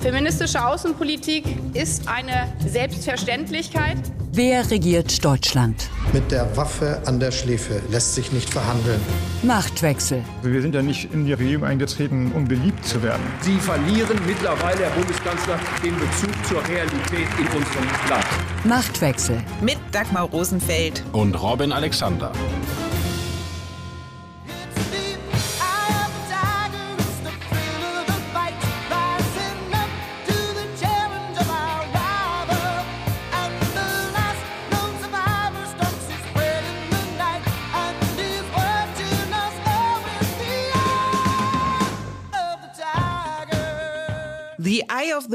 Feministische Außenpolitik ist eine Selbstverständlichkeit. Wer regiert Deutschland? Mit der Waffe an der Schläfe lässt sich nicht verhandeln. Machtwechsel. Wir sind ja nicht in die Regierung eingetreten, um beliebt zu werden. Sie verlieren mittlerweile, Herr Bundeskanzler, den Bezug zur Realität in unserem Land. Machtwechsel. Mit Dagmar Rosenfeld und Robin Alexander.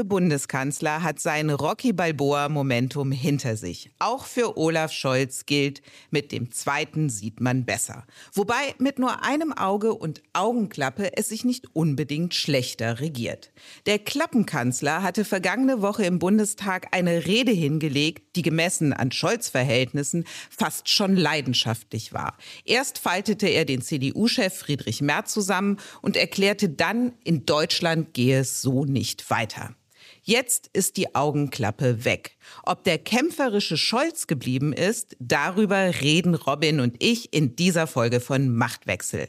The Bundeskanzler hat sein Rocky Balboa Momentum hinter sich. Auch für Olaf Scholz gilt, mit dem zweiten sieht man besser. Wobei mit nur einem Auge und Augenklappe es sich nicht unbedingt schlechter regiert. Der Klappenkanzler hatte vergangene Woche im Bundestag eine Rede hingelegt, die gemessen an Scholz-Verhältnissen fast schon leidenschaftlich war. Erst faltete er den CDU-Chef Friedrich Merz zusammen und erklärte dann, in Deutschland gehe es so nicht weiter. Jetzt ist die Augenklappe weg. Ob der kämpferische Scholz geblieben ist, darüber reden Robin und ich in dieser Folge von Machtwechsel.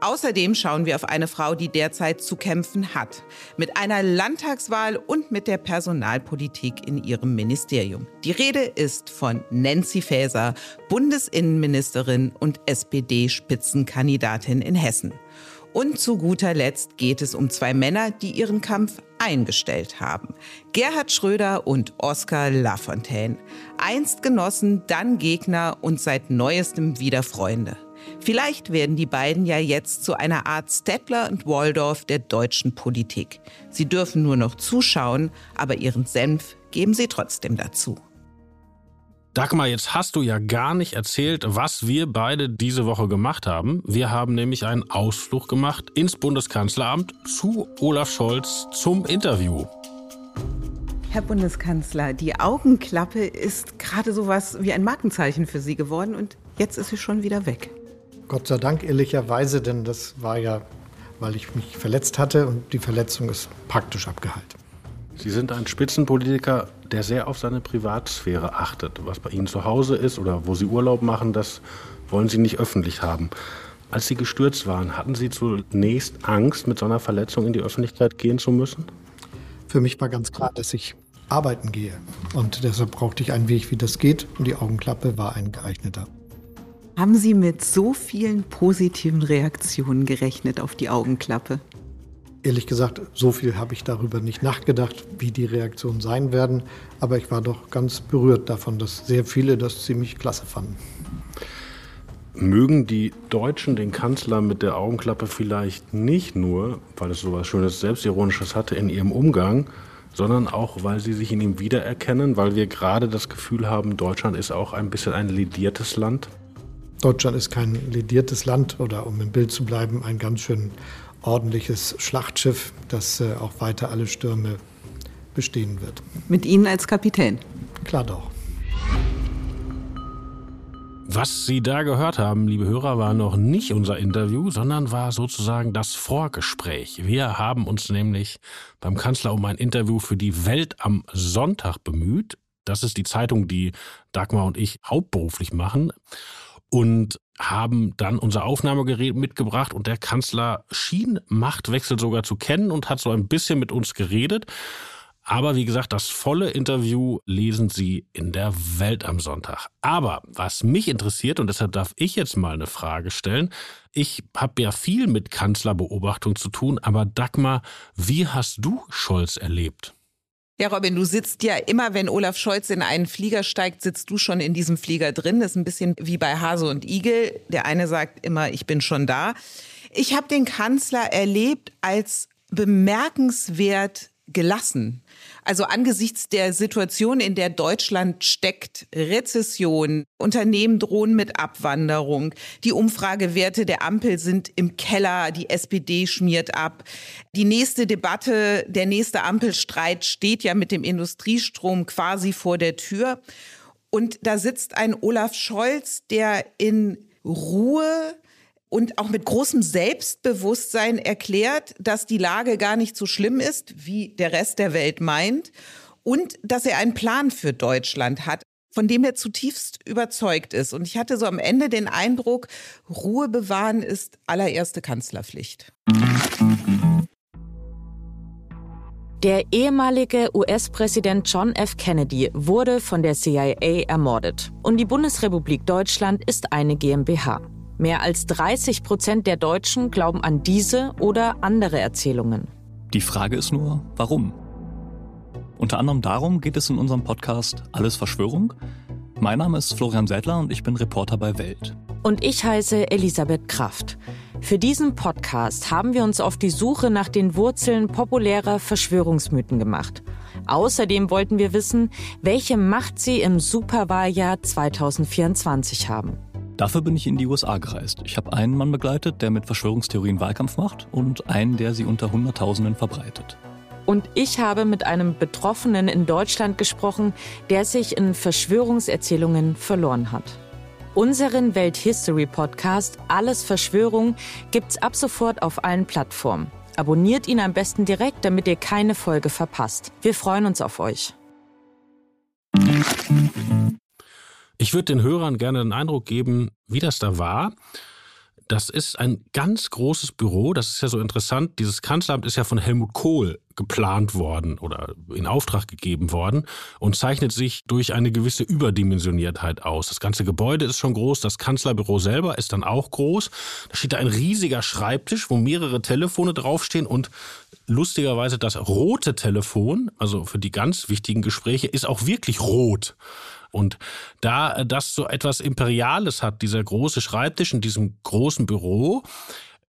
Außerdem schauen wir auf eine Frau, die derzeit zu kämpfen hat. Mit einer Landtagswahl und mit der Personalpolitik in ihrem Ministerium. Die Rede ist von Nancy Faeser, Bundesinnenministerin und SPD-Spitzenkandidatin in Hessen. Und zu guter Letzt geht es um zwei Männer, die ihren Kampf eingestellt haben. Gerhard Schröder und Oskar Lafontaine. Einst Genossen, dann Gegner und seit neuestem wieder Freunde. Vielleicht werden die beiden ja jetzt zu einer Art Stettler und Waldorf der deutschen Politik. Sie dürfen nur noch zuschauen, aber ihren Senf geben sie trotzdem dazu. Dagmar, jetzt hast du ja gar nicht erzählt, was wir beide diese Woche gemacht haben. Wir haben nämlich einen Ausflug gemacht ins Bundeskanzleramt zu Olaf Scholz zum Interview. Herr Bundeskanzler, die Augenklappe ist gerade so was wie ein Markenzeichen für Sie geworden und jetzt ist sie schon wieder weg. Gott sei Dank ehrlicherweise, denn das war ja, weil ich mich verletzt hatte und die Verletzung ist praktisch abgeheilt. Sie sind ein Spitzenpolitiker, der sehr auf seine Privatsphäre achtet. Was bei Ihnen zu Hause ist oder wo Sie Urlaub machen, das wollen Sie nicht öffentlich haben. Als Sie gestürzt waren, hatten Sie zunächst Angst, mit so einer Verletzung in die Öffentlichkeit gehen zu müssen? Für mich war ganz klar, dass ich arbeiten gehe. Und deshalb brauchte ich einen Weg, wie das geht. Und die Augenklappe war ein geeigneter. Haben Sie mit so vielen positiven Reaktionen gerechnet auf die Augenklappe? Ehrlich gesagt, so viel habe ich darüber nicht nachgedacht, wie die Reaktionen sein werden. Aber ich war doch ganz berührt davon, dass sehr viele das ziemlich klasse fanden. Mögen die Deutschen den Kanzler mit der Augenklappe vielleicht nicht nur, weil es so etwas Schönes, Selbstironisches hatte in ihrem Umgang, sondern auch, weil sie sich in ihm wiedererkennen, weil wir gerade das Gefühl haben, Deutschland ist auch ein bisschen ein lediertes Land? Deutschland ist kein lediertes Land oder um im Bild zu bleiben, ein ganz schön ordentliches Schlachtschiff, das äh, auch weiter alle Stürme bestehen wird. Mit Ihnen als Kapitän? Klar doch. Was Sie da gehört haben, liebe Hörer, war noch nicht unser Interview, sondern war sozusagen das Vorgespräch. Wir haben uns nämlich beim Kanzler um ein Interview für die Welt am Sonntag bemüht. Das ist die Zeitung, die Dagmar und ich hauptberuflich machen und haben dann unser Aufnahmegerät mitgebracht und der Kanzler schien Machtwechsel sogar zu kennen und hat so ein bisschen mit uns geredet. Aber wie gesagt, das volle Interview lesen Sie in der Welt am Sonntag. Aber was mich interessiert, und deshalb darf ich jetzt mal eine Frage stellen, ich habe ja viel mit Kanzlerbeobachtung zu tun, aber Dagmar, wie hast du Scholz erlebt? Ja, Robin, du sitzt ja immer, wenn Olaf Scholz in einen Flieger steigt, sitzt du schon in diesem Flieger drin. Das ist ein bisschen wie bei Hase und Igel. Der eine sagt immer, ich bin schon da. Ich habe den Kanzler erlebt als bemerkenswert gelassen. Also angesichts der Situation, in der Deutschland steckt, Rezession, Unternehmen drohen mit Abwanderung, die Umfragewerte der Ampel sind im Keller, die SPD schmiert ab. Die nächste Debatte, der nächste Ampelstreit steht ja mit dem Industriestrom quasi vor der Tür. Und da sitzt ein Olaf Scholz, der in Ruhe und auch mit großem Selbstbewusstsein erklärt, dass die Lage gar nicht so schlimm ist, wie der Rest der Welt meint und dass er einen Plan für Deutschland hat, von dem er zutiefst überzeugt ist. Und ich hatte so am Ende den Eindruck, Ruhe bewahren ist allererste Kanzlerpflicht. Der ehemalige US-Präsident John F. Kennedy wurde von der CIA ermordet. Und die Bundesrepublik Deutschland ist eine GmbH. Mehr als 30 Prozent der Deutschen glauben an diese oder andere Erzählungen. Die Frage ist nur, warum? Unter anderem darum geht es in unserem Podcast Alles Verschwörung. Mein Name ist Florian Seidler und ich bin Reporter bei Welt. Und ich heiße Elisabeth Kraft. Für diesen Podcast haben wir uns auf die Suche nach den Wurzeln populärer Verschwörungsmythen gemacht. Außerdem wollten wir wissen, welche Macht sie im Superwahljahr 2024 haben. Dafür bin ich in die USA gereist. Ich habe einen Mann begleitet, der mit Verschwörungstheorien Wahlkampf macht und einen, der sie unter Hunderttausenden verbreitet. Und ich habe mit einem Betroffenen in Deutschland gesprochen, der sich in Verschwörungserzählungen verloren hat. Unseren Welthistory-Podcast Alles Verschwörung gibt's ab sofort auf allen Plattformen. Abonniert ihn am besten direkt, damit ihr keine Folge verpasst. Wir freuen uns auf euch. Ich würde den Hörern gerne den Eindruck geben, wie das da war. Das ist ein ganz großes Büro. Das ist ja so interessant. Dieses Kanzleramt ist ja von Helmut Kohl geplant worden oder in Auftrag gegeben worden und zeichnet sich durch eine gewisse Überdimensioniertheit aus. Das ganze Gebäude ist schon groß. Das Kanzlerbüro selber ist dann auch groß. Da steht da ein riesiger Schreibtisch, wo mehrere Telefone draufstehen und lustigerweise das rote Telefon, also für die ganz wichtigen Gespräche, ist auch wirklich rot. Und da das so etwas Imperiales hat, dieser große Schreibtisch in diesem großen Büro,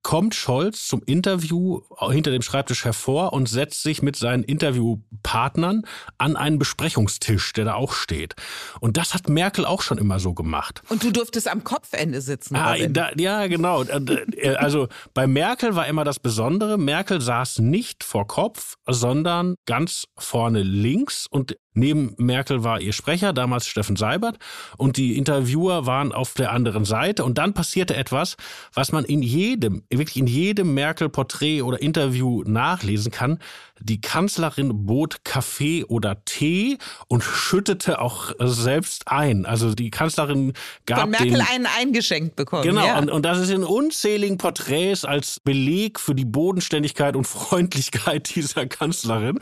kommt Scholz zum Interview hinter dem Schreibtisch hervor und setzt sich mit seinen Interviewpartnern an einen Besprechungstisch, der da auch steht. Und das hat Merkel auch schon immer so gemacht. Und du durftest am Kopfende sitzen. Ah, da, ja, genau. Äh, also bei Merkel war immer das Besondere, Merkel saß nicht vor Kopf, sondern ganz vorne links und Neben Merkel war ihr Sprecher, damals Steffen Seibert, und die Interviewer waren auf der anderen Seite. Und dann passierte etwas, was man in jedem, wirklich in jedem Merkel-Porträt oder Interview nachlesen kann die Kanzlerin bot Kaffee oder Tee und schüttete auch selbst ein. Also die Kanzlerin gab Von Merkel den, einen eingeschenkt bekommen. Genau, ja. und, und das ist in unzähligen Porträts als Beleg für die Bodenständigkeit und Freundlichkeit dieser Kanzlerin.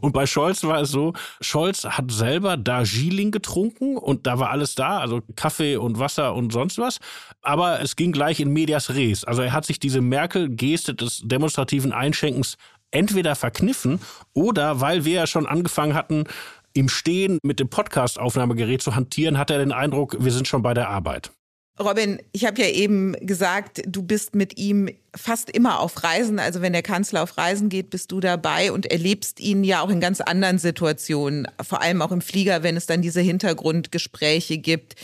Und bei Scholz war es so, Scholz hat selber Darjeeling getrunken und da war alles da, also Kaffee und Wasser und sonst was. Aber es ging gleich in medias res. Also er hat sich diese Merkel-Geste des demonstrativen Einschenkens entweder verkniffen oder weil wir ja schon angefangen hatten, im Stehen mit dem Podcast-Aufnahmegerät zu hantieren, hat er den Eindruck, wir sind schon bei der Arbeit. Robin, ich habe ja eben gesagt, du bist mit ihm fast immer auf Reisen. Also wenn der Kanzler auf Reisen geht, bist du dabei und erlebst ihn ja auch in ganz anderen Situationen, vor allem auch im Flieger, wenn es dann diese Hintergrundgespräche gibt.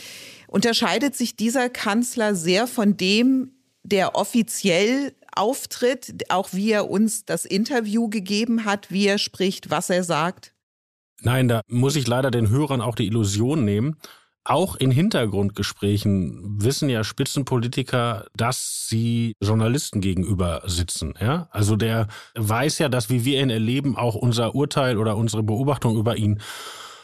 Unterscheidet sich dieser Kanzler sehr von dem, der offiziell auftritt, auch wie er uns das Interview gegeben hat, wie er spricht, was er sagt? Nein, da muss ich leider den Hörern auch die Illusion nehmen. Auch in Hintergrundgesprächen wissen ja Spitzenpolitiker, dass sie Journalisten gegenüber sitzen. Ja? Also der weiß ja, dass wie wir ihn erleben, auch unser Urteil oder unsere Beobachtung über ihn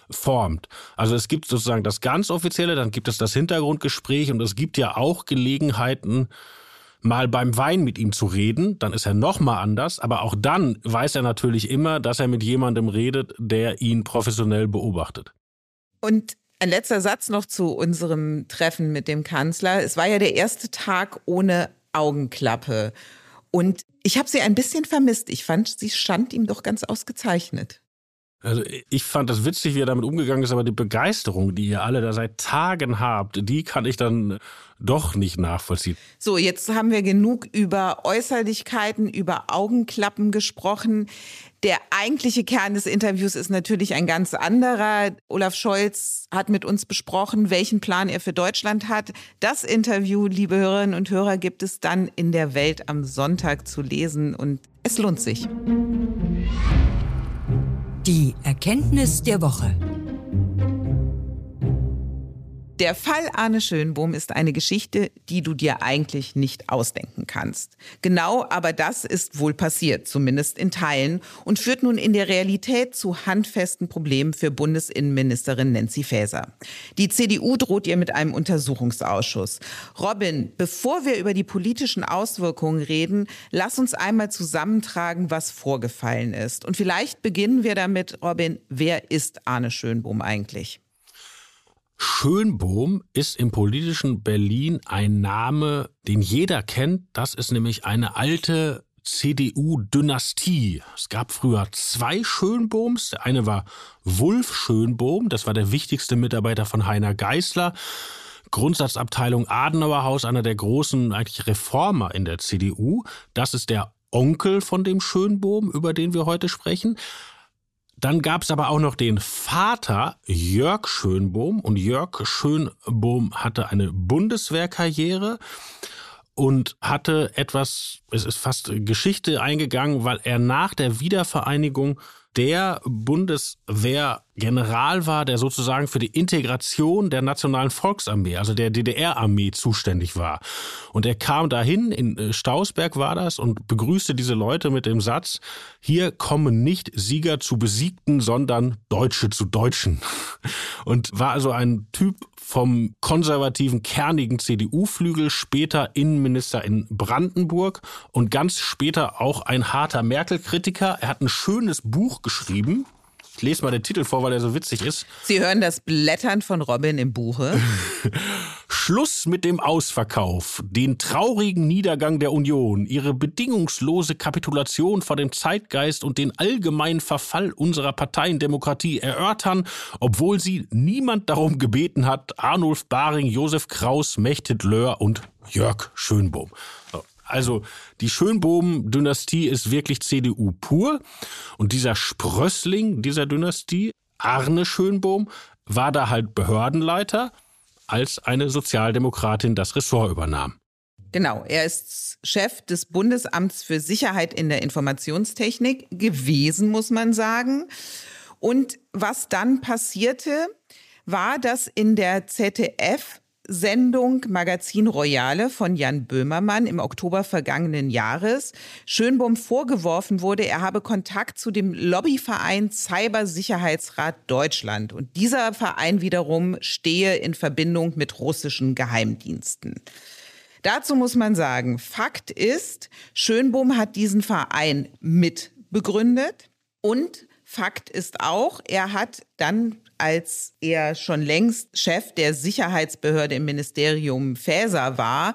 formt. Also es gibt sozusagen das ganz offizielle, dann gibt es das Hintergrundgespräch und es gibt ja auch Gelegenheiten, mal beim Wein mit ihm zu reden, dann ist er noch mal anders, aber auch dann weiß er natürlich immer, dass er mit jemandem redet, der ihn professionell beobachtet. Und ein letzter Satz noch zu unserem Treffen mit dem Kanzler. Es war ja der erste Tag ohne Augenklappe. Und ich habe sie ein bisschen vermisst. Ich fand, sie stand ihm doch ganz ausgezeichnet. Also ich fand das witzig, wie er damit umgegangen ist, aber die Begeisterung, die ihr alle da seit Tagen habt, die kann ich dann doch nicht nachvollziehen. So, jetzt haben wir genug über Äußerlichkeiten, über Augenklappen gesprochen. Der eigentliche Kern des Interviews ist natürlich ein ganz anderer. Olaf Scholz hat mit uns besprochen, welchen Plan er für Deutschland hat. Das Interview, liebe Hörerinnen und Hörer, gibt es dann in der Welt am Sonntag zu lesen und es lohnt sich. Die Erkenntnis der Woche. Der Fall Arne Schönbohm ist eine Geschichte, die du dir eigentlich nicht ausdenken kannst. Genau aber das ist wohl passiert, zumindest in Teilen, und führt nun in der Realität zu handfesten Problemen für Bundesinnenministerin Nancy Faeser. Die CDU droht ihr mit einem Untersuchungsausschuss. Robin, bevor wir über die politischen Auswirkungen reden, lass uns einmal zusammentragen, was vorgefallen ist. Und vielleicht beginnen wir damit, Robin, wer ist Arne Schönbohm eigentlich? Schönbohm ist im politischen Berlin ein Name, den jeder kennt. Das ist nämlich eine alte CDU-Dynastie. Es gab früher zwei Schönbohms. Der eine war Wulf Schönbohm, das war der wichtigste Mitarbeiter von Heiner Geißler. Grundsatzabteilung Adenauerhaus, einer der großen eigentlich Reformer in der CDU. Das ist der Onkel von dem Schönbohm, über den wir heute sprechen. Dann gab es aber auch noch den Vater Jörg Schönbohm. Und Jörg Schönbohm hatte eine Bundeswehrkarriere und hatte etwas, es ist fast Geschichte eingegangen, weil er nach der Wiedervereinigung der Bundeswehrgeneral war, der sozusagen für die Integration der Nationalen Volksarmee, also der DDR-Armee, zuständig war. Und er kam dahin, in äh, Stausberg war das, und begrüßte diese Leute mit dem Satz, hier kommen nicht Sieger zu Besiegten, sondern Deutsche zu Deutschen. Und war also ein Typ vom konservativen, kernigen CDU-Flügel, später Innenminister in Brandenburg und ganz später auch ein harter Merkel-Kritiker. Er hat ein schönes Buch geschrieben, ich lese mal den Titel vor, weil er so witzig ist. Sie hören das Blättern von Robin im Buche. Schluss mit dem Ausverkauf, den traurigen Niedergang der Union, ihre bedingungslose Kapitulation vor dem Zeitgeist und den allgemeinen Verfall unserer Parteiendemokratie erörtern, obwohl sie niemand darum gebeten hat, Arnulf Baring, Josef Kraus, Mechtet Löhr und Jörg Schönbohm. Also die Schönbohm-Dynastie ist wirklich CDU pur. Und dieser Sprössling dieser Dynastie, Arne Schönbohm, war da halt Behördenleiter, als eine Sozialdemokratin das Ressort übernahm. Genau, er ist Chef des Bundesamts für Sicherheit in der Informationstechnik gewesen, muss man sagen. Und was dann passierte, war, dass in der ZDF Sendung Magazin Royale von Jan Böhmermann im Oktober vergangenen Jahres Schönbohm vorgeworfen wurde, er habe Kontakt zu dem Lobbyverein Cybersicherheitsrat Deutschland. Und dieser Verein wiederum stehe in Verbindung mit russischen Geheimdiensten. Dazu muss man sagen, Fakt ist, Schönbohm hat diesen Verein mitbegründet und Fakt ist auch, er hat dann als er schon längst Chef der Sicherheitsbehörde im Ministerium Faeser war,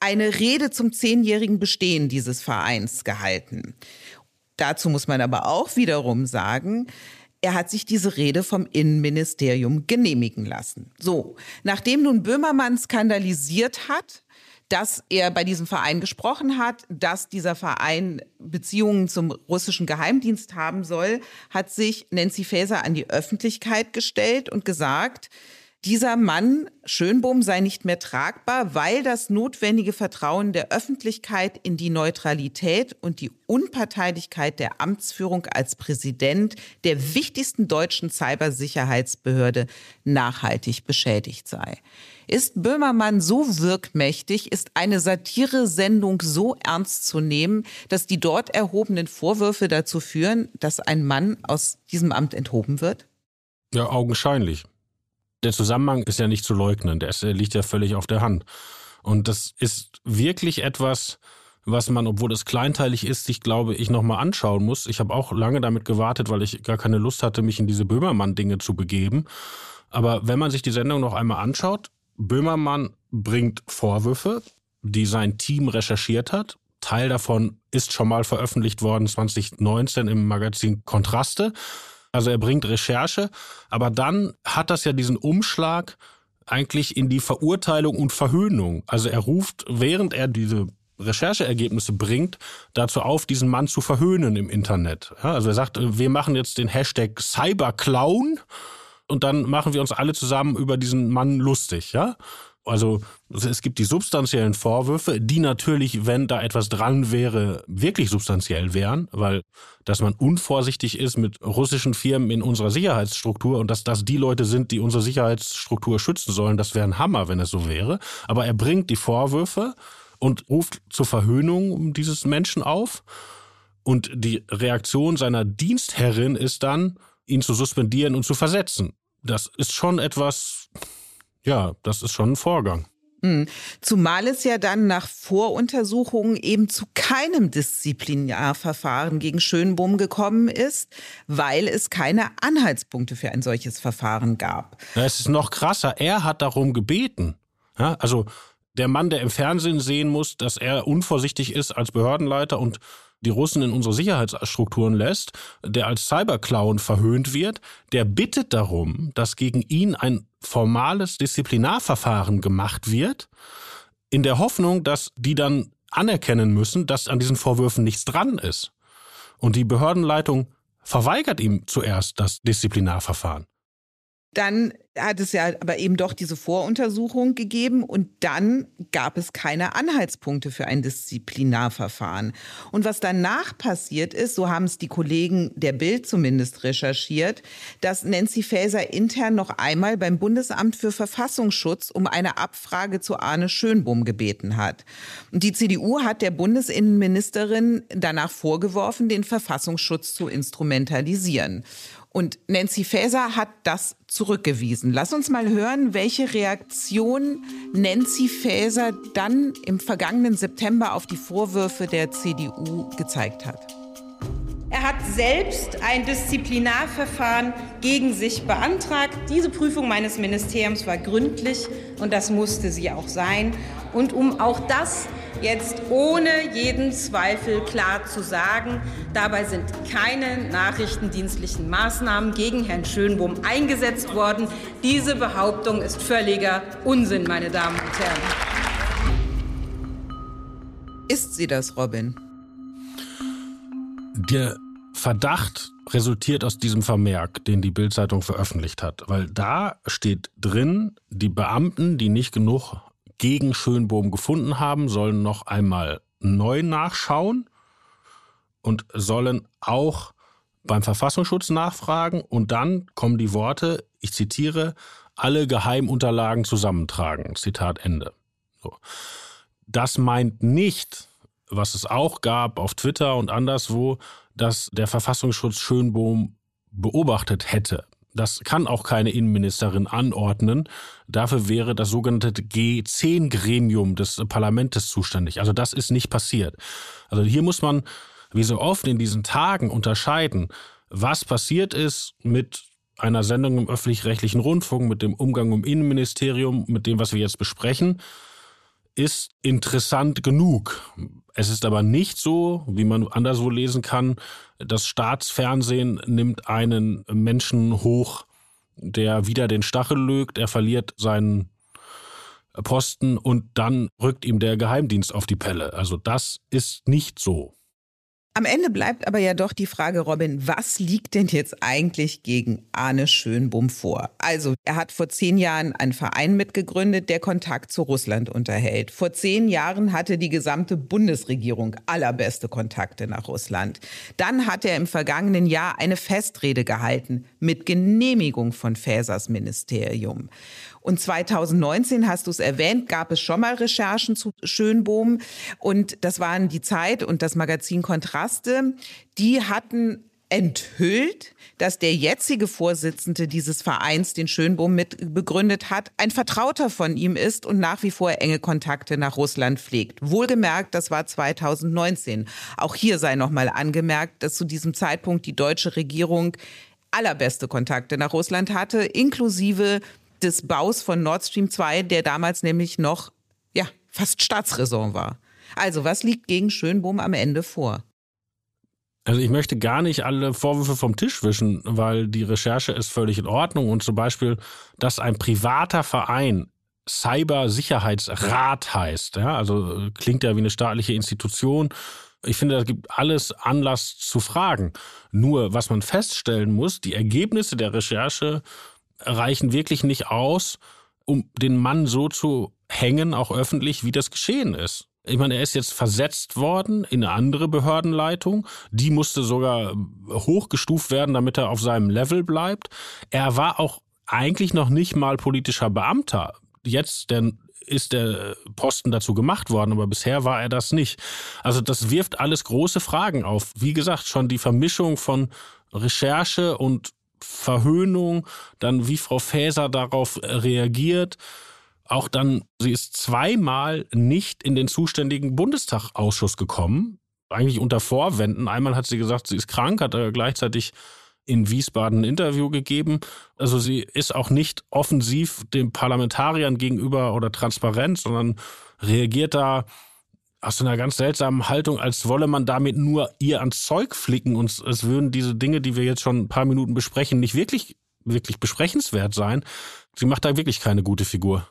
eine Rede zum zehnjährigen Bestehen dieses Vereins gehalten. Dazu muss man aber auch wiederum sagen, er hat sich diese Rede vom Innenministerium genehmigen lassen. So, nachdem nun Böhmermann skandalisiert hat, dass er bei diesem Verein gesprochen hat, dass dieser Verein Beziehungen zum russischen Geheimdienst haben soll, hat sich Nancy Faeser an die Öffentlichkeit gestellt und gesagt, dieser Mann Schönbohm sei nicht mehr tragbar, weil das notwendige Vertrauen der Öffentlichkeit in die Neutralität und die Unparteilichkeit der Amtsführung als Präsident der wichtigsten deutschen Cybersicherheitsbehörde nachhaltig beschädigt sei. Ist Böhmermann so wirkmächtig, ist eine Satiresendung so ernst zu nehmen, dass die dort erhobenen Vorwürfe dazu führen, dass ein Mann aus diesem Amt enthoben wird? Ja, augenscheinlich. Der Zusammenhang ist ja nicht zu leugnen, der liegt ja völlig auf der Hand. Und das ist wirklich etwas, was man, obwohl es kleinteilig ist, sich, glaube ich, nochmal anschauen muss. Ich habe auch lange damit gewartet, weil ich gar keine Lust hatte, mich in diese Böhmermann-Dinge zu begeben. Aber wenn man sich die Sendung noch einmal anschaut, Böhmermann bringt Vorwürfe, die sein Team recherchiert hat. Teil davon ist schon mal veröffentlicht worden 2019 im Magazin Kontraste. Also er bringt Recherche, aber dann hat das ja diesen Umschlag eigentlich in die Verurteilung und Verhöhnung. Also er ruft, während er diese Rechercheergebnisse bringt, dazu auf, diesen Mann zu verhöhnen im Internet. Also er sagt, wir machen jetzt den Hashtag Cyberclown und dann machen wir uns alle zusammen über diesen Mann lustig, ja? Also es gibt die substanziellen Vorwürfe, die natürlich, wenn da etwas dran wäre, wirklich substanziell wären, weil dass man unvorsichtig ist mit russischen Firmen in unserer Sicherheitsstruktur und dass das die Leute sind, die unsere Sicherheitsstruktur schützen sollen, das wäre ein Hammer, wenn es so wäre. Aber er bringt die Vorwürfe und ruft zur Verhöhnung dieses Menschen auf. Und die Reaktion seiner Dienstherrin ist dann, ihn zu suspendieren und zu versetzen. Das ist schon etwas, ja, das ist schon ein Vorgang. Hm. Zumal es ja dann nach Voruntersuchungen eben zu keinem Disziplinarverfahren gegen Schönbohm gekommen ist, weil es keine Anhaltspunkte für ein solches Verfahren gab. Ja, es ist noch krasser. Er hat darum gebeten. Ja, also der Mann, der im Fernsehen sehen muss, dass er unvorsichtig ist als Behördenleiter und die Russen in unsere Sicherheitsstrukturen lässt, der als Cyberclown verhöhnt wird, der bittet darum, dass gegen ihn ein formales Disziplinarverfahren gemacht wird, in der Hoffnung, dass die dann anerkennen müssen, dass an diesen Vorwürfen nichts dran ist. Und die Behördenleitung verweigert ihm zuerst das Disziplinarverfahren. Dann hat es ja aber eben doch diese Voruntersuchung gegeben und dann gab es keine Anhaltspunkte für ein Disziplinarverfahren. Und was danach passiert ist, so haben es die Kollegen der Bild zumindest recherchiert, dass Nancy Faeser intern noch einmal beim Bundesamt für Verfassungsschutz um eine Abfrage zu Arne Schönbohm gebeten hat. Und die CDU hat der Bundesinnenministerin danach vorgeworfen, den Verfassungsschutz zu instrumentalisieren. Und Nancy Faeser hat das zurückgewiesen. Lass uns mal hören, welche Reaktion Nancy Faeser dann im vergangenen September auf die Vorwürfe der CDU gezeigt hat. Er hat selbst ein Disziplinarverfahren gegen sich beantragt. Diese Prüfung meines Ministeriums war gründlich und das musste sie auch sein. Und um auch das jetzt ohne jeden Zweifel klar zu sagen, dabei sind keine nachrichtendienstlichen Maßnahmen gegen Herrn Schönbohm eingesetzt worden. Diese Behauptung ist völliger Unsinn, meine Damen und Herren. Ist sie das, Robin? Der Verdacht resultiert aus diesem Vermerk, den die Bildzeitung veröffentlicht hat, weil da steht drin, die Beamten, die nicht genug gegen Schönbohm gefunden haben, sollen noch einmal neu nachschauen und sollen auch beim Verfassungsschutz nachfragen und dann kommen die Worte, ich zitiere, alle Geheimunterlagen zusammentragen. Zitat Ende. So. Das meint nicht, was es auch gab auf Twitter und anderswo, dass der Verfassungsschutz Schönbohm beobachtet hätte. Das kann auch keine Innenministerin anordnen. Dafür wäre das sogenannte G10-Gremium des Parlaments zuständig. Also das ist nicht passiert. Also hier muss man, wie so oft in diesen Tagen, unterscheiden, was passiert ist mit einer Sendung im öffentlich-rechtlichen Rundfunk, mit dem Umgang im Innenministerium, mit dem, was wir jetzt besprechen, ist interessant genug. Es ist aber nicht so, wie man anderswo lesen kann, das Staatsfernsehen nimmt einen Menschen hoch, der wieder den Stachel lügt, er verliert seinen Posten und dann rückt ihm der Geheimdienst auf die Pelle. Also das ist nicht so. Am Ende bleibt aber ja doch die Frage, Robin, was liegt denn jetzt eigentlich gegen Arne Schönbohm vor? Also, er hat vor zehn Jahren einen Verein mitgegründet, der Kontakt zu Russland unterhält. Vor zehn Jahren hatte die gesamte Bundesregierung allerbeste Kontakte nach Russland. Dann hat er im vergangenen Jahr eine Festrede gehalten mit Genehmigung von Fäsers Ministerium. Und 2019, hast du es erwähnt, gab es schon mal Recherchen zu Schönbohm. Und das waren die Zeit und das Magazin Kontraste. Die hatten enthüllt, dass der jetzige Vorsitzende dieses Vereins, den Schönbohm mit begründet hat, ein Vertrauter von ihm ist und nach wie vor enge Kontakte nach Russland pflegt. Wohlgemerkt, das war 2019. Auch hier sei nochmal angemerkt, dass zu diesem Zeitpunkt die deutsche Regierung allerbeste Kontakte nach Russland hatte, inklusive des Baus von Nord Stream 2, der damals nämlich noch ja, fast Staatsräson war. Also, was liegt gegen Schönbohm am Ende vor? Also ich möchte gar nicht alle Vorwürfe vom Tisch wischen, weil die Recherche ist völlig in Ordnung und zum Beispiel, dass ein privater Verein Cybersicherheitsrat heißt, ja, also klingt ja wie eine staatliche Institution. Ich finde, da gibt alles Anlass zu fragen. Nur, was man feststellen muss, die Ergebnisse der Recherche reichen wirklich nicht aus, um den Mann so zu hängen, auch öffentlich, wie das geschehen ist. Ich meine, er ist jetzt versetzt worden in eine andere Behördenleitung. Die musste sogar hochgestuft werden, damit er auf seinem Level bleibt. Er war auch eigentlich noch nicht mal politischer Beamter. Jetzt der ist der Posten dazu gemacht worden, aber bisher war er das nicht. Also das wirft alles große Fragen auf. Wie gesagt, schon die Vermischung von Recherche und Verhöhnung, dann wie Frau Faeser darauf reagiert. Auch dann, sie ist zweimal nicht in den zuständigen Bundestagausschuss gekommen, eigentlich unter Vorwänden. Einmal hat sie gesagt, sie ist krank, hat gleichzeitig in Wiesbaden ein Interview gegeben. Also sie ist auch nicht offensiv den Parlamentariern gegenüber oder transparent, sondern reagiert da aus einer ganz seltsamen Haltung, als wolle man damit nur ihr ans Zeug flicken und es würden diese Dinge, die wir jetzt schon ein paar Minuten besprechen, nicht wirklich, wirklich besprechenswert sein. Sie macht da wirklich keine gute Figur.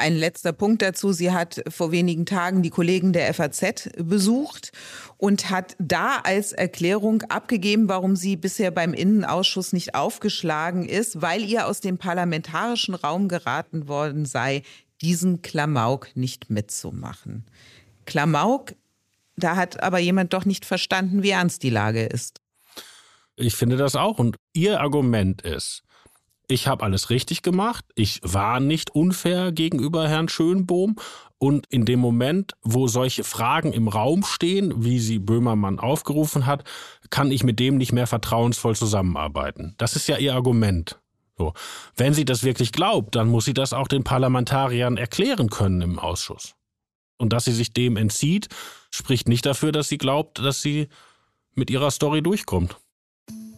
Ein letzter Punkt dazu. Sie hat vor wenigen Tagen die Kollegen der FAZ besucht und hat da als Erklärung abgegeben, warum sie bisher beim Innenausschuss nicht aufgeschlagen ist, weil ihr aus dem parlamentarischen Raum geraten worden sei, diesen Klamauk nicht mitzumachen. Klamauk, da hat aber jemand doch nicht verstanden, wie ernst die Lage ist. Ich finde das auch. Und ihr Argument ist, ich habe alles richtig gemacht, ich war nicht unfair gegenüber Herrn Schönbohm und in dem Moment, wo solche Fragen im Raum stehen, wie sie Böhmermann aufgerufen hat, kann ich mit dem nicht mehr vertrauensvoll zusammenarbeiten. Das ist ja ihr Argument. So. Wenn sie das wirklich glaubt, dann muss sie das auch den Parlamentariern erklären können im Ausschuss. Und dass sie sich dem entzieht, spricht nicht dafür, dass sie glaubt, dass sie mit ihrer Story durchkommt.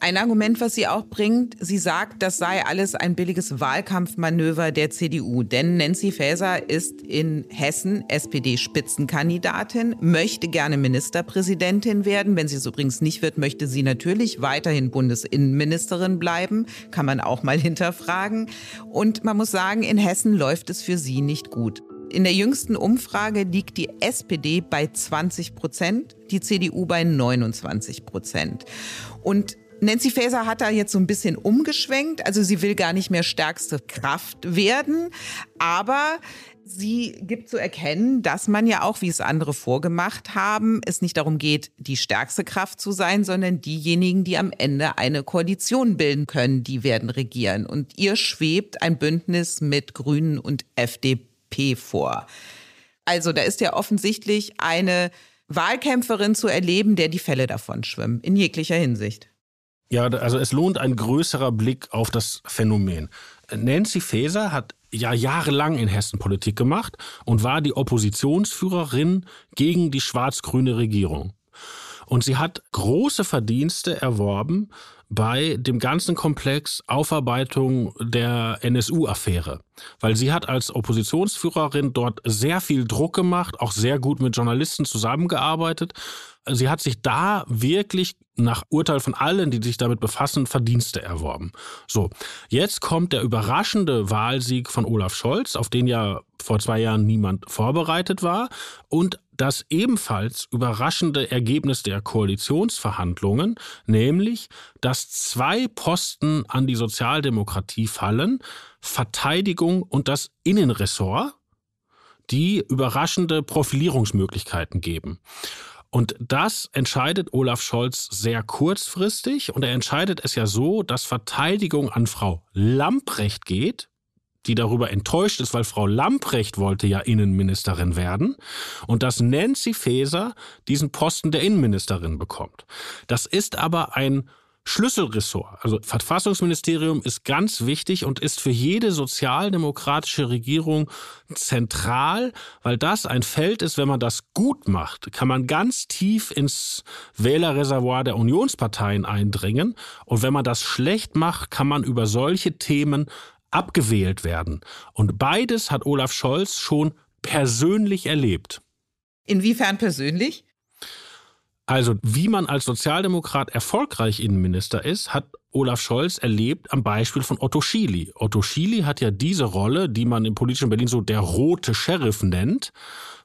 Ein Argument, was sie auch bringt, sie sagt, das sei alles ein billiges Wahlkampfmanöver der CDU. Denn Nancy Faeser ist in Hessen SPD-Spitzenkandidatin, möchte gerne Ministerpräsidentin werden. Wenn sie es übrigens nicht wird, möchte sie natürlich weiterhin Bundesinnenministerin bleiben. Kann man auch mal hinterfragen. Und man muss sagen, in Hessen läuft es für sie nicht gut. In der jüngsten Umfrage liegt die SPD bei 20 Prozent, die CDU bei 29 Prozent. Und Nancy Faeser hat da jetzt so ein bisschen umgeschwenkt. Also sie will gar nicht mehr stärkste Kraft werden, aber sie gibt zu erkennen, dass man ja auch, wie es andere vorgemacht haben, es nicht darum geht, die stärkste Kraft zu sein, sondern diejenigen, die am Ende eine Koalition bilden können, die werden regieren. Und ihr schwebt ein Bündnis mit Grünen und FDP. FDP vor. Also da ist ja offensichtlich eine Wahlkämpferin zu erleben, der die Fälle davon schwimmen, in jeglicher Hinsicht. Ja, also es lohnt ein größerer Blick auf das Phänomen. Nancy Faeser hat ja jahrelang in Hessen Politik gemacht und war die Oppositionsführerin gegen die schwarz-grüne Regierung. Und sie hat große Verdienste erworben bei dem ganzen Komplex Aufarbeitung der NSU-Affäre. Weil sie hat als Oppositionsführerin dort sehr viel Druck gemacht, auch sehr gut mit Journalisten zusammengearbeitet. Sie hat sich da wirklich nach Urteil von allen, die sich damit befassen, Verdienste erworben. So, jetzt kommt der überraschende Wahlsieg von Olaf Scholz, auf den ja vor zwei Jahren niemand vorbereitet war. Und das ebenfalls überraschende Ergebnis der Koalitionsverhandlungen, nämlich, dass zwei Posten an die Sozialdemokratie fallen, Verteidigung und das Innenressort, die überraschende Profilierungsmöglichkeiten geben. Und das entscheidet Olaf Scholz sehr kurzfristig und er entscheidet es ja so, dass Verteidigung an Frau Lamprecht geht, die darüber enttäuscht ist, weil Frau Lamprecht wollte ja Innenministerin werden und dass Nancy Faeser diesen Posten der Innenministerin bekommt. Das ist aber ein Schlüsselressort. Also Verfassungsministerium ist ganz wichtig und ist für jede sozialdemokratische Regierung zentral, weil das ein Feld ist, wenn man das gut macht, kann man ganz tief ins Wählerreservoir der Unionsparteien eindringen. Und wenn man das schlecht macht, kann man über solche Themen abgewählt werden. Und beides hat Olaf Scholz schon persönlich erlebt. Inwiefern persönlich? Also, wie man als Sozialdemokrat erfolgreich Innenminister ist, hat Olaf Scholz erlebt am Beispiel von Otto Schily. Otto Schily hat ja diese Rolle, die man im politischen Berlin so der rote Sheriff nennt,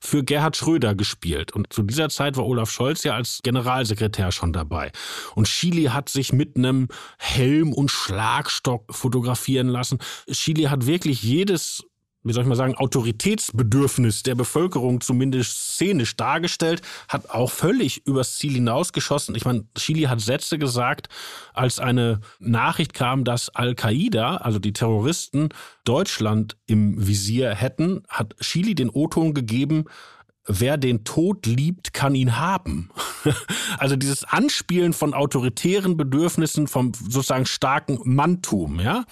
für Gerhard Schröder gespielt. Und zu dieser Zeit war Olaf Scholz ja als Generalsekretär schon dabei. Und Schily hat sich mit einem Helm und Schlagstock fotografieren lassen. Schily hat wirklich jedes wie soll ich mal sagen, Autoritätsbedürfnis der Bevölkerung zumindest szenisch dargestellt, hat auch völlig übers Ziel hinausgeschossen. Ich meine, Chili hat Sätze gesagt, als eine Nachricht kam, dass Al-Qaida, also die Terroristen, Deutschland im Visier hätten, hat Chili den O-Ton gegeben, wer den Tod liebt, kann ihn haben. Also dieses Anspielen von autoritären Bedürfnissen, vom sozusagen starken Manntum, ja,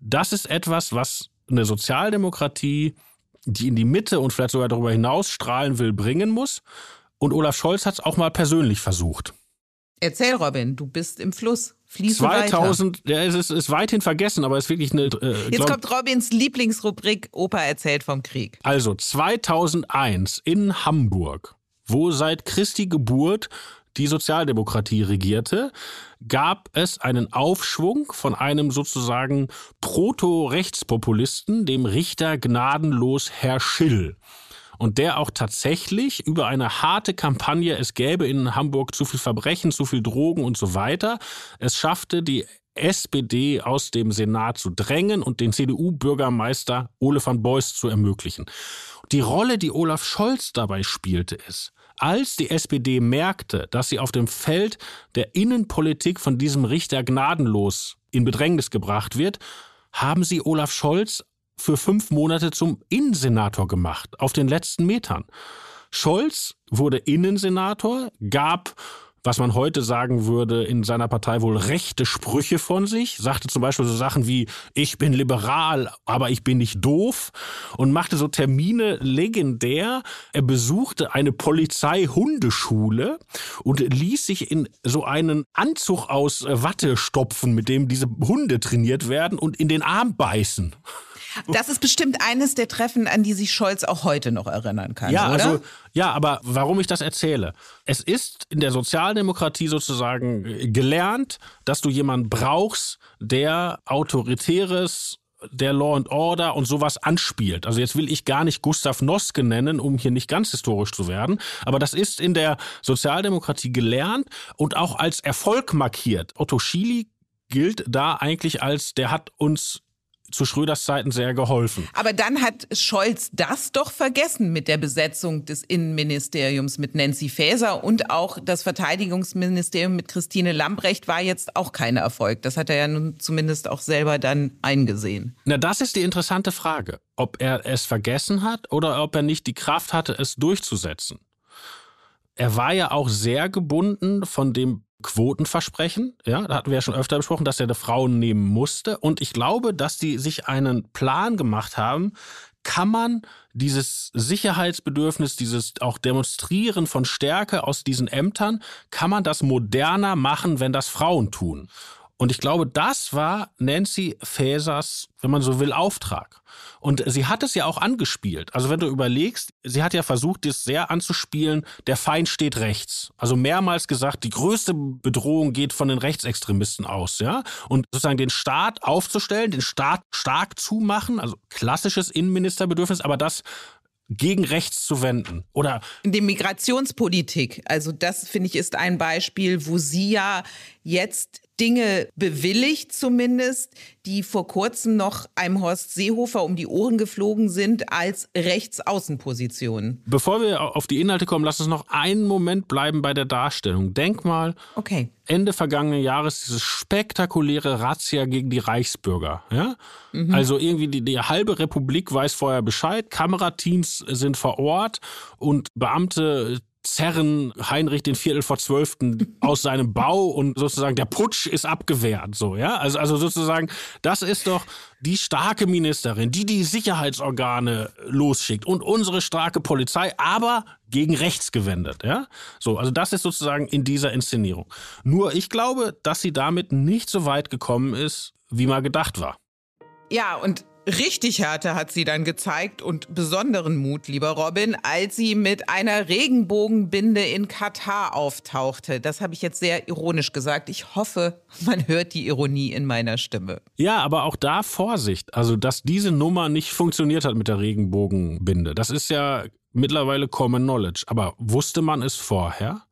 das ist etwas, was eine Sozialdemokratie, die in die Mitte und vielleicht sogar darüber hinaus strahlen will, bringen muss. Und Olaf Scholz hat es auch mal persönlich versucht. Erzähl, Robin, du bist im Fluss. Fließe 2000, weiter. ja, es ist, ist weithin vergessen, aber es ist wirklich eine. Äh, Jetzt kommt Robins Lieblingsrubrik Opa erzählt vom Krieg. Also 2001 in Hamburg, wo seit Christi Geburt die Sozialdemokratie regierte, gab es einen Aufschwung von einem sozusagen Proto-Rechtspopulisten, dem Richter gnadenlos Herr Schill. Und der auch tatsächlich über eine harte Kampagne, es gäbe in Hamburg zu viel Verbrechen, zu viel Drogen und so weiter, es schaffte, die SPD aus dem Senat zu drängen und den CDU-Bürgermeister Ole van Beuys zu ermöglichen. Die Rolle, die Olaf Scholz dabei spielte, ist, als die SPD merkte, dass sie auf dem Feld der Innenpolitik von diesem Richter gnadenlos in Bedrängnis gebracht wird, haben sie Olaf Scholz für fünf Monate zum Innensenator gemacht, auf den letzten Metern. Scholz wurde Innensenator, gab was man heute sagen würde, in seiner Partei wohl rechte Sprüche von sich, sagte zum Beispiel so Sachen wie, ich bin liberal, aber ich bin nicht doof und machte so Termine legendär. Er besuchte eine Polizeihundeschule und ließ sich in so einen Anzug aus Watte stopfen, mit dem diese Hunde trainiert werden und in den Arm beißen. Das ist bestimmt eines der Treffen, an die sich Scholz auch heute noch erinnern kann. Ja, oder? also ja, aber warum ich das erzähle? Es ist in der Sozialdemokratie sozusagen gelernt, dass du jemanden brauchst, der autoritäres der Law and Order und sowas anspielt. Also jetzt will ich gar nicht Gustav Noske nennen, um hier nicht ganz historisch zu werden, aber das ist in der Sozialdemokratie gelernt und auch als Erfolg markiert. Otto Schily gilt da eigentlich als, der hat uns zu Schröders Zeiten sehr geholfen. Aber dann hat Scholz das doch vergessen mit der Besetzung des Innenministeriums mit Nancy Faeser und auch das Verteidigungsministerium mit Christine Lambrecht war jetzt auch kein Erfolg. Das hat er ja nun zumindest auch selber dann eingesehen. Na, das ist die interessante Frage, ob er es vergessen hat oder ob er nicht die Kraft hatte, es durchzusetzen. Er war ja auch sehr gebunden von dem Quotenversprechen. Ja, da hatten wir ja schon öfter besprochen, dass er die Frauen nehmen musste. Und ich glaube, dass die sich einen Plan gemacht haben, kann man dieses Sicherheitsbedürfnis, dieses auch Demonstrieren von Stärke aus diesen Ämtern, kann man das moderner machen, wenn das Frauen tun. Und ich glaube, das war Nancy Faesers, wenn man so will, Auftrag. Und sie hat es ja auch angespielt. Also wenn du überlegst, sie hat ja versucht, das sehr anzuspielen, der Feind steht rechts. Also mehrmals gesagt, die größte Bedrohung geht von den Rechtsextremisten aus, ja. Und sozusagen den Staat aufzustellen, den Staat stark zu machen, also klassisches Innenministerbedürfnis, aber das gegen rechts zu wenden. Oder in der Migrationspolitik. Also das finde ich ist ein Beispiel, wo sie ja jetzt Dinge bewilligt zumindest, die vor kurzem noch einem Horst Seehofer um die Ohren geflogen sind als Rechtsaußenposition. Bevor wir auf die Inhalte kommen, lass uns noch einen Moment bleiben bei der Darstellung. Denk mal, okay. Ende vergangenen Jahres dieses spektakuläre Razzia gegen die Reichsbürger. Ja? Mhm. Also irgendwie die, die halbe Republik weiß vorher Bescheid, Kamerateams sind vor Ort und Beamte zerren Heinrich den Viertel vor Zwölften aus seinem Bau und sozusagen der Putsch ist abgewehrt, so, ja? Also, also sozusagen, das ist doch die starke Ministerin, die die Sicherheitsorgane losschickt und unsere starke Polizei, aber gegen rechts gewendet, ja? So, also das ist sozusagen in dieser Inszenierung. Nur ich glaube, dass sie damit nicht so weit gekommen ist, wie mal gedacht war. Ja, und Richtig Härte hat sie dann gezeigt und besonderen Mut, lieber Robin, als sie mit einer Regenbogenbinde in Katar auftauchte. Das habe ich jetzt sehr ironisch gesagt. Ich hoffe, man hört die Ironie in meiner Stimme. Ja, aber auch da Vorsicht. Also, dass diese Nummer nicht funktioniert hat mit der Regenbogenbinde. Das ist ja mittlerweile Common Knowledge. Aber wusste man es vorher?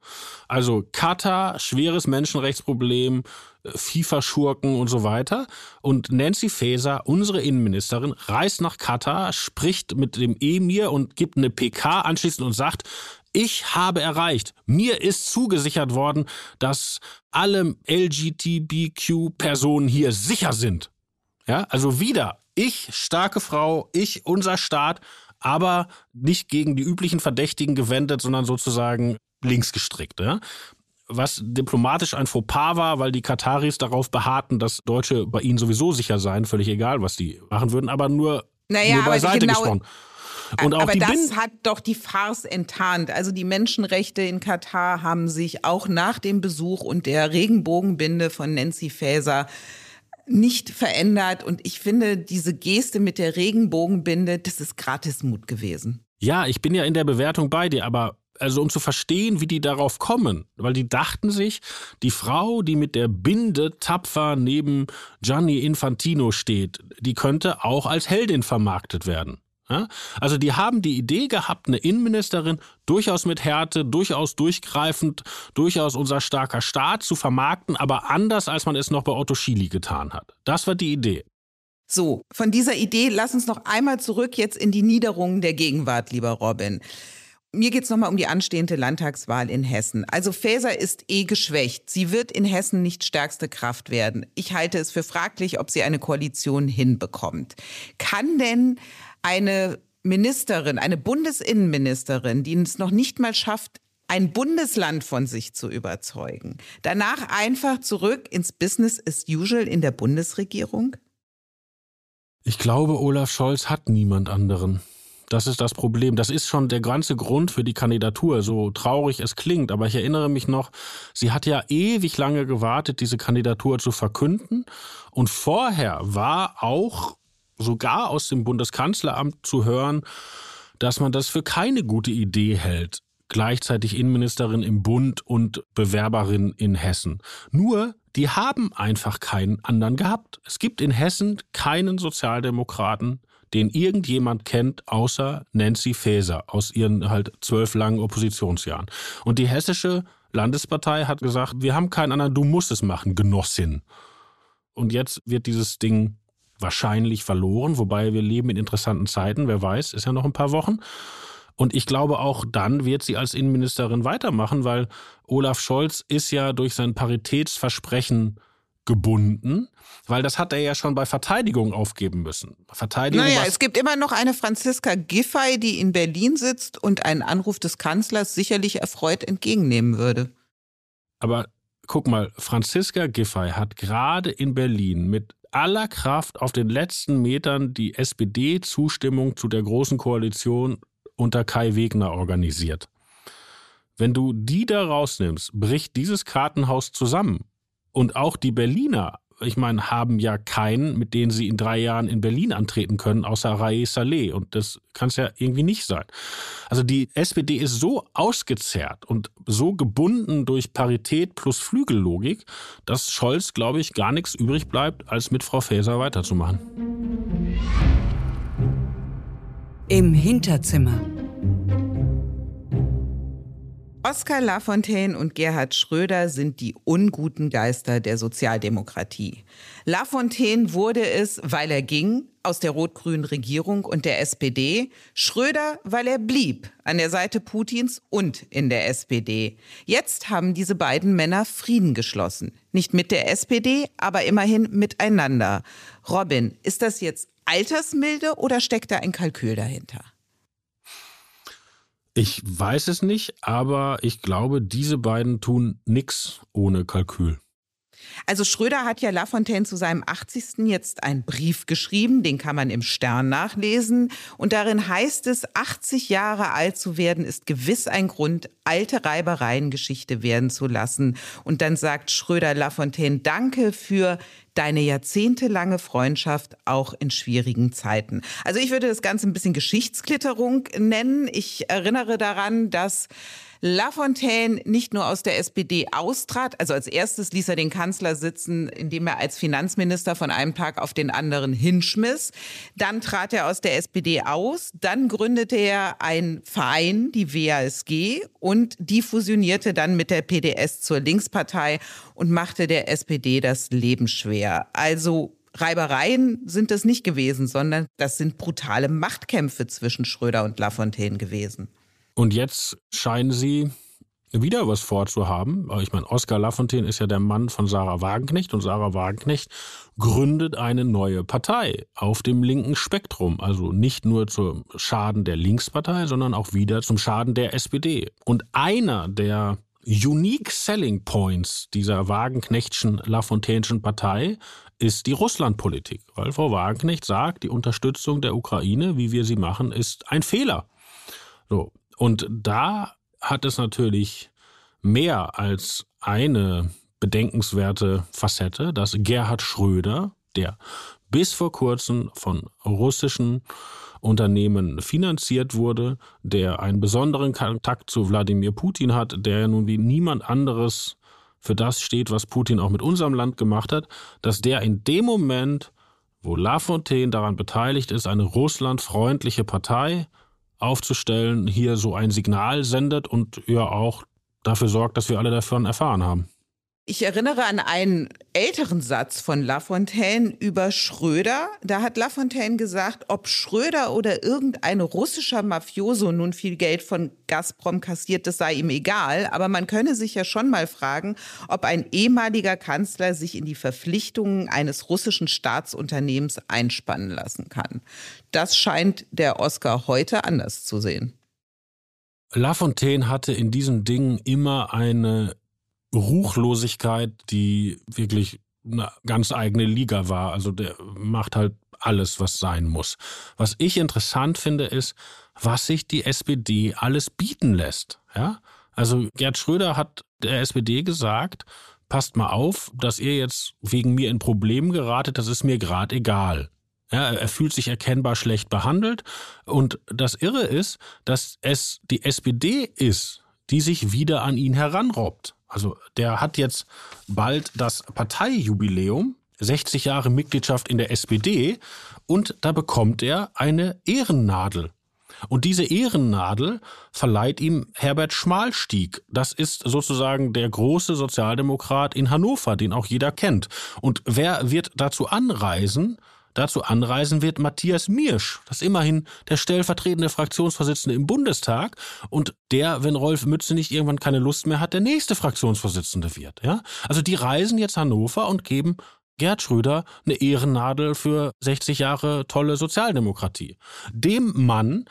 Also Katar, schweres Menschenrechtsproblem, äh, FIFA-Schurken und so weiter. Und Nancy Faeser, unsere Innenministerin, reist nach Katar, spricht mit dem Emir und gibt eine PK anschließend und sagt, ich habe erreicht, mir ist zugesichert worden, dass alle LGTBQ-Personen hier sicher sind. Ja, also wieder, ich, starke Frau, ich, unser Staat, aber nicht gegen die üblichen Verdächtigen gewendet, sondern sozusagen links gestrickt. Ja? was diplomatisch ein Fauxpas war, weil die Kataris darauf beharrten, dass Deutsche bei ihnen sowieso sicher seien, völlig egal, was die machen würden, aber nur, naja, nur beiseite genau, gesprochen. Und auch aber die das Bin hat doch die Farce enttarnt. Also die Menschenrechte in Katar haben sich auch nach dem Besuch und der Regenbogenbinde von Nancy Faeser nicht verändert. Und ich finde, diese Geste mit der Regenbogenbinde, das ist Gratismut gewesen. Ja, ich bin ja in der Bewertung bei dir, aber also um zu verstehen, wie die darauf kommen, weil die dachten sich, die Frau, die mit der Binde tapfer neben Gianni Infantino steht, die könnte auch als Heldin vermarktet werden. Also die haben die Idee gehabt, eine Innenministerin durchaus mit Härte, durchaus durchgreifend, durchaus unser starker Staat zu vermarkten, aber anders, als man es noch bei Otto Schily getan hat. Das war die Idee. So, von dieser Idee lass uns noch einmal zurück jetzt in die Niederungen der Gegenwart, lieber Robin. Mir geht es nochmal um die anstehende Landtagswahl in Hessen. Also Faeser ist eh geschwächt. Sie wird in Hessen nicht stärkste Kraft werden. Ich halte es für fraglich, ob sie eine Koalition hinbekommt. Kann denn eine Ministerin, eine Bundesinnenministerin, die es noch nicht mal schafft, ein Bundesland von sich zu überzeugen, danach einfach zurück ins Business as usual in der Bundesregierung? Ich glaube, Olaf Scholz hat niemand anderen. Das ist das Problem. Das ist schon der ganze Grund für die Kandidatur, so traurig es klingt. Aber ich erinnere mich noch, sie hat ja ewig lange gewartet, diese Kandidatur zu verkünden. Und vorher war auch sogar aus dem Bundeskanzleramt zu hören, dass man das für keine gute Idee hält, gleichzeitig Innenministerin im Bund und Bewerberin in Hessen. Nur, die haben einfach keinen anderen gehabt. Es gibt in Hessen keinen Sozialdemokraten, den irgendjemand kennt, außer Nancy Faeser aus ihren halt zwölf langen Oppositionsjahren. Und die hessische Landespartei hat gesagt, wir haben keinen anderen, du musst es machen, Genossin. Und jetzt wird dieses Ding wahrscheinlich verloren, wobei wir leben in interessanten Zeiten, wer weiß, ist ja noch ein paar Wochen. Und ich glaube, auch dann wird sie als Innenministerin weitermachen, weil Olaf Scholz ist ja durch sein Paritätsversprechen gebunden, weil das hat er ja schon bei Verteidigung aufgeben müssen. Verteidigung naja, es gibt immer noch eine Franziska Giffey, die in Berlin sitzt und einen Anruf des Kanzlers sicherlich erfreut entgegennehmen würde. Aber guck mal, Franziska Giffey hat gerade in Berlin mit aller Kraft auf den letzten Metern die SPD-Zustimmung zu der Großen Koalition unter Kai Wegner organisiert. Wenn du die da rausnimmst, bricht dieses Kartenhaus zusammen. Und auch die Berliner, ich meine, haben ja keinen, mit dem sie in drei Jahren in Berlin antreten können, außer Rae Saleh. Und das kann es ja irgendwie nicht sein. Also die SPD ist so ausgezerrt und so gebunden durch Parität plus Flügellogik, dass Scholz, glaube ich, gar nichts übrig bleibt, als mit Frau Faeser weiterzumachen. Im Hinterzimmer. Oskar Lafontaine und Gerhard Schröder sind die unguten Geister der Sozialdemokratie. Lafontaine wurde es, weil er ging, aus der rot-grünen Regierung und der SPD. Schröder, weil er blieb an der Seite Putins und in der SPD. Jetzt haben diese beiden Männer Frieden geschlossen. Nicht mit der SPD, aber immerhin miteinander. Robin, ist das jetzt Altersmilde oder steckt da ein Kalkül dahinter? Ich weiß es nicht, aber ich glaube, diese beiden tun nichts ohne Kalkül. Also Schröder hat ja Lafontaine zu seinem 80. jetzt einen Brief geschrieben, den kann man im Stern nachlesen. Und darin heißt es, 80 Jahre alt zu werden ist gewiss ein Grund, alte Reibereien Geschichte werden zu lassen. Und dann sagt Schröder Lafontaine, danke für deine jahrzehntelange Freundschaft auch in schwierigen Zeiten. Also ich würde das Ganze ein bisschen Geschichtsklitterung nennen. Ich erinnere daran, dass Lafontaine nicht nur aus der SPD austrat, also als erstes ließ er den Kanzler sitzen, indem er als Finanzminister von einem Tag auf den anderen hinschmiss. Dann trat er aus der SPD aus, dann gründete er einen Verein, die WASG, und die fusionierte dann mit der PDS zur Linkspartei und machte der SPD das Leben schwer. Also Reibereien sind es nicht gewesen, sondern das sind brutale Machtkämpfe zwischen Schröder und Lafontaine gewesen. Und jetzt scheinen sie wieder was vorzuhaben. Ich meine, Oskar Lafontaine ist ja der Mann von Sarah Wagenknecht und Sarah Wagenknecht gründet eine neue Partei auf dem linken Spektrum. Also nicht nur zum Schaden der Linkspartei, sondern auch wieder zum Schaden der SPD. Und einer der Unique Selling Points dieser Wagenknechtschen Lafontaineschen Partei ist die Russlandpolitik. Weil Frau Wagenknecht sagt, die Unterstützung der Ukraine, wie wir sie machen, ist ein Fehler. So, und da hat es natürlich mehr als eine bedenkenswerte Facette, dass Gerhard Schröder, der bis vor kurzem von russischen Unternehmen finanziert wurde, der einen besonderen Kontakt zu Wladimir Putin hat, der nun wie niemand anderes für das steht, was Putin auch mit unserem Land gemacht hat, dass der in dem Moment, wo Lafontaine daran beteiligt ist, eine russlandfreundliche Partei aufzustellen, hier so ein Signal sendet und ja auch dafür sorgt, dass wir alle davon erfahren haben. Ich erinnere an einen älteren Satz von Lafontaine über Schröder. Da hat Lafontaine gesagt, ob Schröder oder irgendein russischer Mafioso nun viel Geld von Gazprom kassiert, das sei ihm egal. Aber man könne sich ja schon mal fragen, ob ein ehemaliger Kanzler sich in die Verpflichtungen eines russischen Staatsunternehmens einspannen lassen kann. Das scheint der Oscar heute anders zu sehen. Lafontaine hatte in diesen Dingen immer eine Ruchlosigkeit, die wirklich eine ganz eigene Liga war. Also der macht halt alles, was sein muss. Was ich interessant finde, ist, was sich die SPD alles bieten lässt. Ja? Also Gerd Schröder hat der SPD gesagt, passt mal auf, dass ihr jetzt wegen mir in Probleme geratet, das ist mir gerade egal. Ja, er fühlt sich erkennbar schlecht behandelt. Und das Irre ist, dass es die SPD ist, die sich wieder an ihn heranrobbt. Also der hat jetzt bald das Parteijubiläum, 60 Jahre Mitgliedschaft in der SPD und da bekommt er eine Ehrennadel. Und diese Ehrennadel verleiht ihm Herbert Schmalstieg. Das ist sozusagen der große Sozialdemokrat in Hannover, den auch jeder kennt. Und wer wird dazu anreisen? Dazu anreisen wird Matthias Miersch. Das ist immerhin der stellvertretende Fraktionsvorsitzende im Bundestag und der, wenn Rolf Mütze nicht irgendwann keine Lust mehr hat, der nächste Fraktionsvorsitzende wird. Ja? Also die reisen jetzt Hannover und geben Gerd Schröder eine Ehrennadel für 60 Jahre tolle Sozialdemokratie. Dem Mann,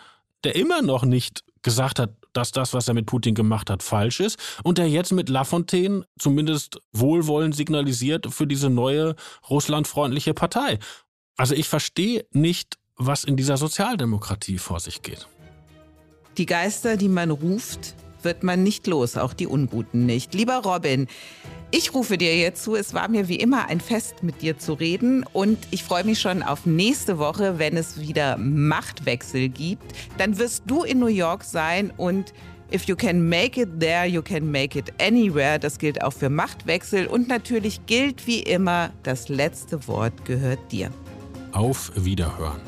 der immer noch nicht gesagt hat, dass das, was er mit Putin gemacht hat, falsch ist und der jetzt mit Lafontaine zumindest wohlwollend signalisiert für diese neue russlandfreundliche Partei. Also ich verstehe nicht, was in dieser Sozialdemokratie vor sich geht. Die Geister, die man ruft, wird man nicht los, auch die Unguten nicht. Lieber Robin, ich rufe dir jetzt zu. Es war mir wie immer ein Fest, mit dir zu reden. Und ich freue mich schon auf nächste Woche, wenn es wieder Machtwechsel gibt. Dann wirst du in New York sein und If you can make it there, you can make it anywhere. Das gilt auch für Machtwechsel. Und natürlich gilt wie immer, das letzte Wort gehört dir. Auf Wiederhören.